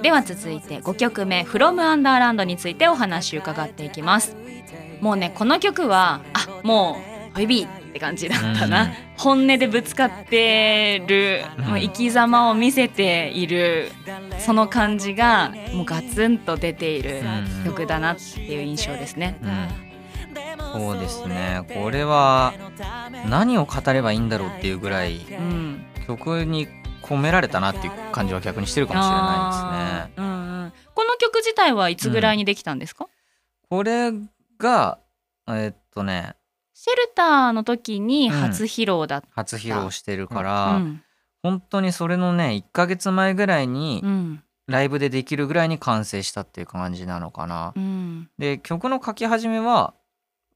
では続いて5曲目「From Underland」についてお話を伺っていきます。もうねこの曲はあもうホイビーって感じだったな、うん。本音でぶつかってる、もう生き様を見せているその感じがもうガツンと出ているうん。曲だなっていう印象ですね。うん、そうですね。これは何を語ればいいんだろうっていうぐらいうん、曲に込められたなっていう感じは逆にしてるかもしれないですね。うんうん、この曲自体はいつぐらいにできたんですか、これがえっとね。シェルターの時に初披露だった。初披露してるから、うん。本当にそれのね1ヶ月前ぐらいにうん。ライブでできるぐらいに完成したっていう感じなのかな。うん。で曲の書き始めは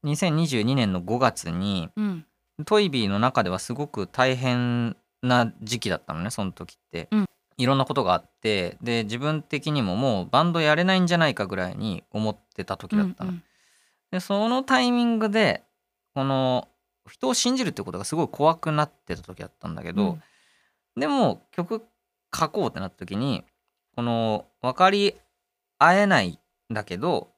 2022年の5月にうん。トイビーの中ではすごく大変な時期だったのねその時って、うん。いろんなことがあってで自分的にももうバンドやれないんじゃないかぐらいに思ってた時だったの、うんでそのタイミングでこの人を信じるってことがすごい怖くなってた時だったんだけど、でも曲書こうってなった時にこの分かり合えないんだけど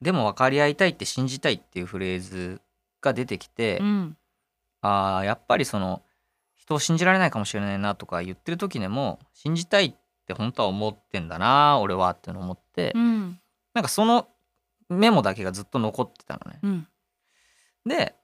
でも分かり合いたいって信じたいっていうフレーズが出てきて、うん。あーやっぱりその人を信じられないかもしれないなとか言ってる時でも信じたいって本当は思ってんだな俺はってのを思って、うんなんかそのメモだけがずっと残ってたのね。うんで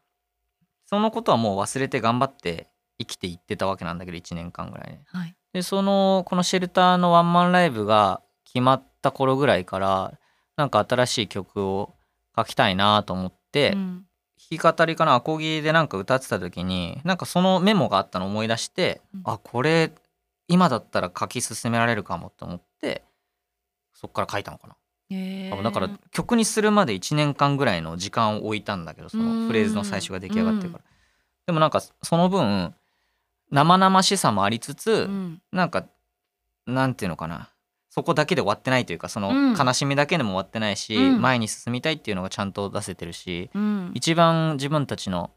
そのことはもう忘れて頑張って生きていってたわけなんだけど1年間ぐらいね。はいでそのこのシェルターのワンマンライブが決まった頃ぐらいからなんか新しい曲を書きたいなと思って、うん弾き語りかなアコギでなんか歌ってた時になんかそのメモがあったのを思い出して、うん。あこれ今だったら書き進められるかもと思ってそっから書いたのかな、だから曲にするまで1年間ぐらいの時間を置いたんだけどそのフレーズの最初が出来上がってるから、でもなんかその分生々しさもありつつ、うん。なんかなんていうのかなそこだけで終わってないというかそうん。の悲しみだけでも終わってないし、うん。前に進みたいっていうのがちゃんと出せてるし、うん。一番自分たちの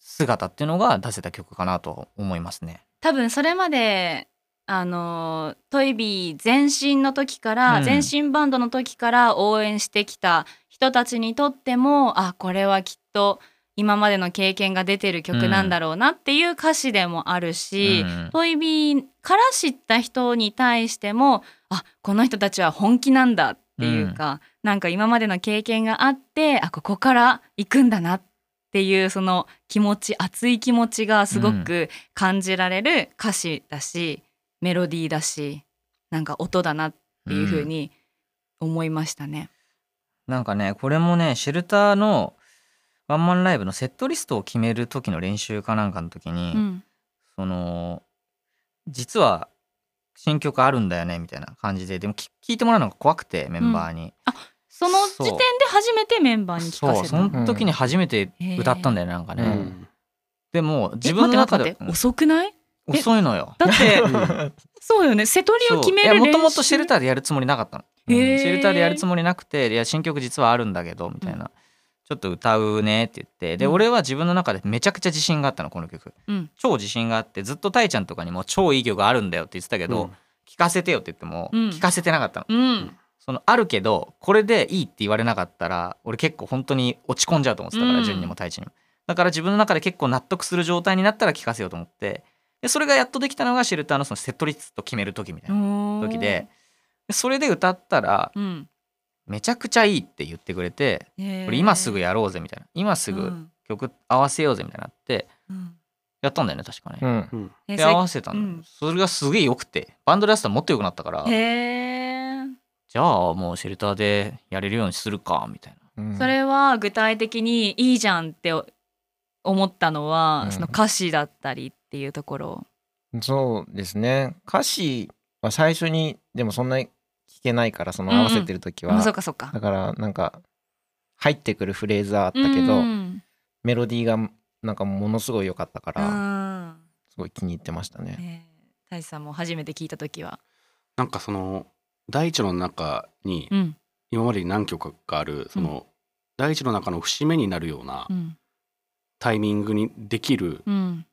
姿っていうのが出せた曲かなと思いますね。多分それまであのトイビー前身の時から、うん。前身バンドの時から応援してきた人たちにとってもあこれはきっと今までの経験が出てる曲なんだろうなっていう歌詞でもあるし、うん。トイビーから知った人に対してもあこの人たちは本気なんだっていうか、なんか今までの経験があってあここから行くんだなっていうその気持ち熱い気持ちがすごく感じられる歌詞だし、メロディーだしなんか音だなっていう風に思いましたね。なんかねこれもねシェルターのワンマンライブのセットリストを決める時の練習かなんかの時に、うん。その実は新曲あるんだよねみたいな感じででもき聞いてもらうのが怖くてメンバーに、その時点で初めてメンバーに聞かそう。そせたの時に初めて歌ったんだよねなんかね、うん。でも自え分の中で遅くない？え遅いのよ。だってそうよね。瀬戸りを決める練習。もともとシェルターでやるつもりなかったの。シェルターでやるつもりなくていや新曲実はあるんだけどみたいな、ちょっと歌うねって言ってで、うん。俺は自分の中でめちゃくちゃ自信があったのこの曲。うん。超自信があってずっとたいちゃんとかにも超いい曲あるんだよって言ってたけど、うん。聞かせてよって言っても、うん。聞かせてなかったの。うん。そのあるけどこれでいいって言われなかったら俺結構本当に落ち込んじゃうと思ってたから、うん。順にも太一にも。だから自分の中で結構納得する状態になったら聞かせようと思って。でそれがやっとできたのがシェルターのそのセットリスト決める時みたいな時ででそれで歌ったらうんめちゃくちゃいいって言ってくれてこれ今すぐやろうぜみたいな。今すぐうん。曲合わせようぜみたいにな。ってうん。やったんだよね確かね、うん。うん。で合わせたの、うん。それがすげえ良くて。バンドでやってたらもっと良くなったから。じゃあもうシェルターでやれるようにするかみたいな。うん。それは具体的にいいじゃんって思ったのは、うん。その歌詞だったりっていうところ。そうですね。歌詞は最初にでもそんなに聞けないからその合わせてる時は、あそうかそうか。だからなんか入ってくるフレーズはあったけど、うん。メロディーがなんかものすごい良かったかうら、ん。すごい気に入ってましたね。ねえ。大地さんも初めて聞いた時は？なんかその大地の中にうん。今までに何曲かあるその大地の中の節目になるようなうん。タイミングにできるうん、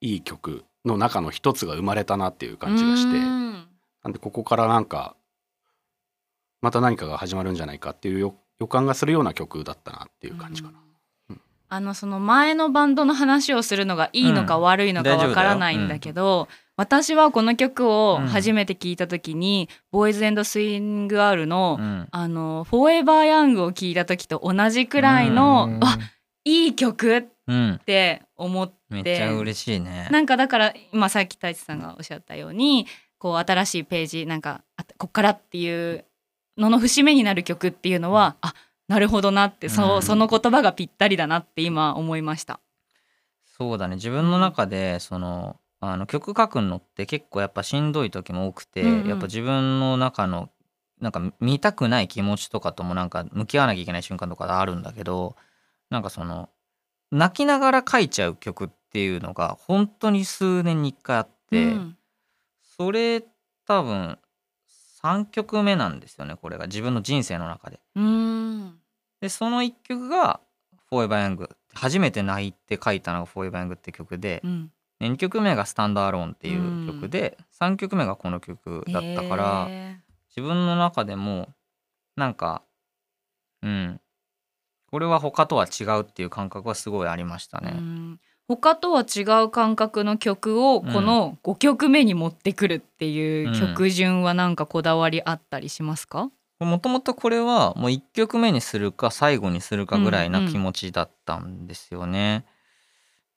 いい曲の中の一つが生まれたなっていう感じがしてうん。なんでここからなんかまた何かが始まるんじゃないかっていう予予感がするような曲だったなっていう感じかな。あのその前のバンドの話をするのがいいのか悪いのかうん。わからないんだけど、私はこの曲をうん。初めて聞いた時に、ボーイズスイングアールの、うん。あの「フォーエバー・ヤング」を聞いた時と同じくらいの、うん。あいい曲っうんて思って。めっちゃ嬉しいね。なんかだから今さっき太一さんがおっしゃったようにこう新しいページなんかあこっからっていうのの節目になる曲っていうのは、あなるほどなってそううん。その言葉がぴったりだなって今思いました。そうだね。自分の中でそのあの曲書くのって結構やっぱしんどい時も多くて、うんうん。やっぱ自分の中のなんか見たくない気持ちとかともなんか向き合わなきゃいけない瞬間とかあるんだけどなんかその泣きながら書いちゃう曲っていうのが本当に数年に1回あって、うん。それ多分3曲目なんですよねこれが。自分の人生の中で。うーん。でその1曲が「フォーエバー・ヤング」初めて泣いて書いたのが「フォーエバー・ヤング」って曲で、うん。で2曲目が「スタンド・アローン」っていう曲で、3曲目がこの曲だったから、へ自分の中でもなんかうん。これは他とは違うっていう感覚はすごいありましたーうね。ん他とは違う感覚の曲をこの5曲目に持ってくるっていう曲順はなんかこだわりあったりしますか、もともとこれはもう1曲目にするか最後にするかぐらいな気持ちだったんですよね。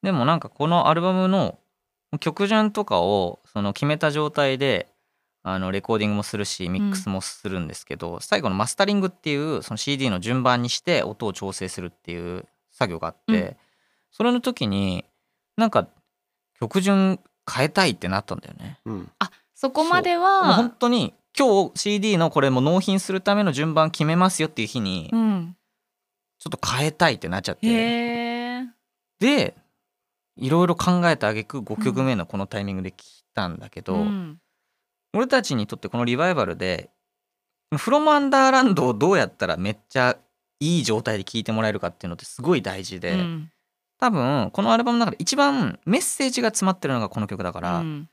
でもなんかこのアルバムの曲順とかをその決めた状態であのレコーディングもするしミックスもするんですけど、最後のマスタリングっていうその CD の順番にして音を調整するっていう作業があって、うんそれの時になんか曲順変えたいってなったんだよね。うん。あそこまでもうは本当に今日 CD のこれも納品するための順番決めますよっていう日にうん、ちょっと変えたいってなっちゃって。でいろいろ考えた挙句5曲目のこのタイミングで来たんだけど、うん。俺たちにとってこのリバイバルで「フロムアンダーランド」をどうやったらめっちゃいい状態で聴いてもらえるかっていうのってすごい大事で、うん多分このアルバムの中で一番メッセージが詰まってるのがこの曲だから、うん。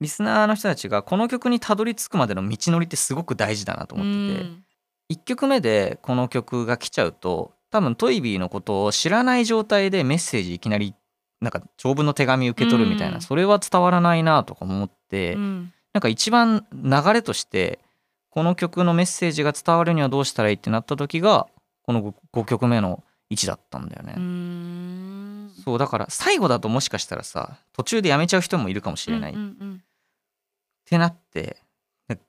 リスナーの人たちがこの曲にたどり着くまでの道のりってすごく大事だなと思ってて。うん。1曲目でこの曲が来ちゃうと多分トイビーのことを知らない状態でメッセージいきなりなんか長文の手紙受け取るみたいな、うん。それは伝わらないなとか思って、うん。なんか一番流れとしてこの曲のメッセージが伝わるにはどうしたらいいってなった時がこの 5, 曲目の位置だったんだよね。そうだから最後だともしかしたらさ途中でやめちゃう人もいるかもしれない、うんうっん。てなって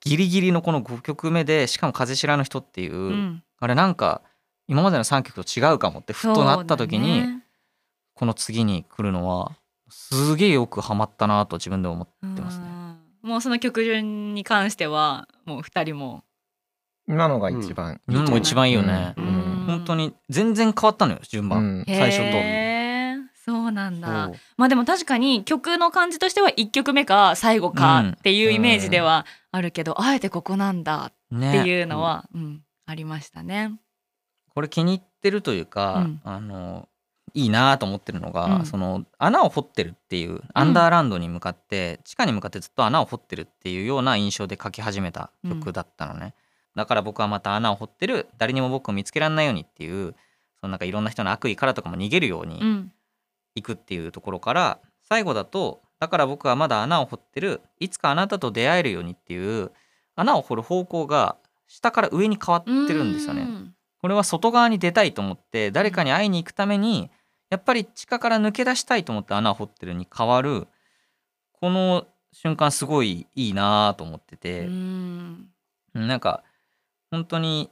ギリギリのこの5曲目でしかも「風知らぬ人」っていう、うん。うんあれなんか今までの3曲と違うかもってふっとなった時に、ね。この次に来るのはすげえよくハマったなと自分で思ってますね。うん。もうその曲順に関してはもう二人も。今のが一番う。今の一番いいよね。うん。うん本当に全然変わったのよ順番、うん。最初と。そうなんだ。まあでも確かに曲の感じとしては1曲目か最後かうん。っていうイメージではあるけど、あえてここなんだっねていうのは、うんありましたね。これ気に入ってるというか、うん。あのいいなと思ってるのが、うん。その穴を掘ってるっていうアンダーランドに向かって、地下に向かってずっと穴を掘ってるっていうような印象で書き始めた曲だったのね、だから僕はまた穴を掘ってる誰にも僕を見つけられないようにっていうそのなんかいろんな人の悪意からとかも逃げるようにうん。いくっていうところから最後だとだから僕はまだ穴を掘ってるいつかあなたと出会えるようにっていう穴を掘る方向が下から上に変わってるんですよね。うん。これは外側に出たいと思って誰かに会いに行くためにやっぱり地下から抜け出したいと思って穴を掘ってるに変わるこの瞬間すごいいいなと思ってて、うん。なんか本当に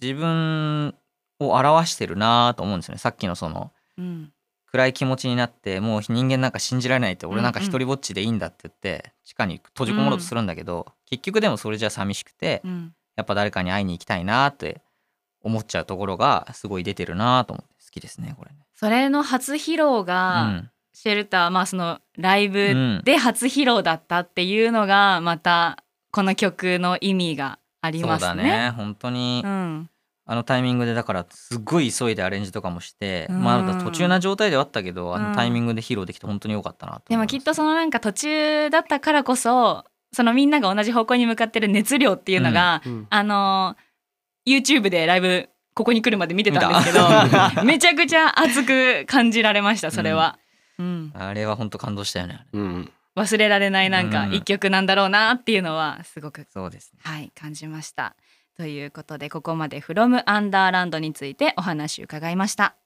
自分を表してるなと思うんですよね。さっきのそのうん。暗い気持ちになってもう人間なんか信じられないって俺なんかうんうん。一人ぼっちでいいんだって言って地下に閉じこもろうとするんだけど、結局でもそれじゃ寂しくてうん。やっぱ誰かに会いに行きたいなって思っちゃうところがすごい出てるなと思って好きですねこれね。それの初披露うが、ん。シェルターまあそのライうブん。で初披露だったっていうのがまたこの曲の意味がありそうますね。だね。本当に、うん。あのタイミングでだからすっごい急いでアレンジとかもして、うん。まあ途中な状態ではあったけどあうん。のタイミングで披露できて本当に良かったなとでも思います。きっとそのなんか途中だったからこそそのみんなが同じ方向に向かってる熱量っていうのが、うん。あのー YouTube でライブここに来るまで見てたんですけど めちゃくちゃ熱く感じられましたそれは、うん。あれは本当感動したよねうん忘れられないなんかうん。一曲なんだろうなっていうのはすごくそうですね。はい感じました。ということでここまで「フロムアンダーランドについてお話を伺いました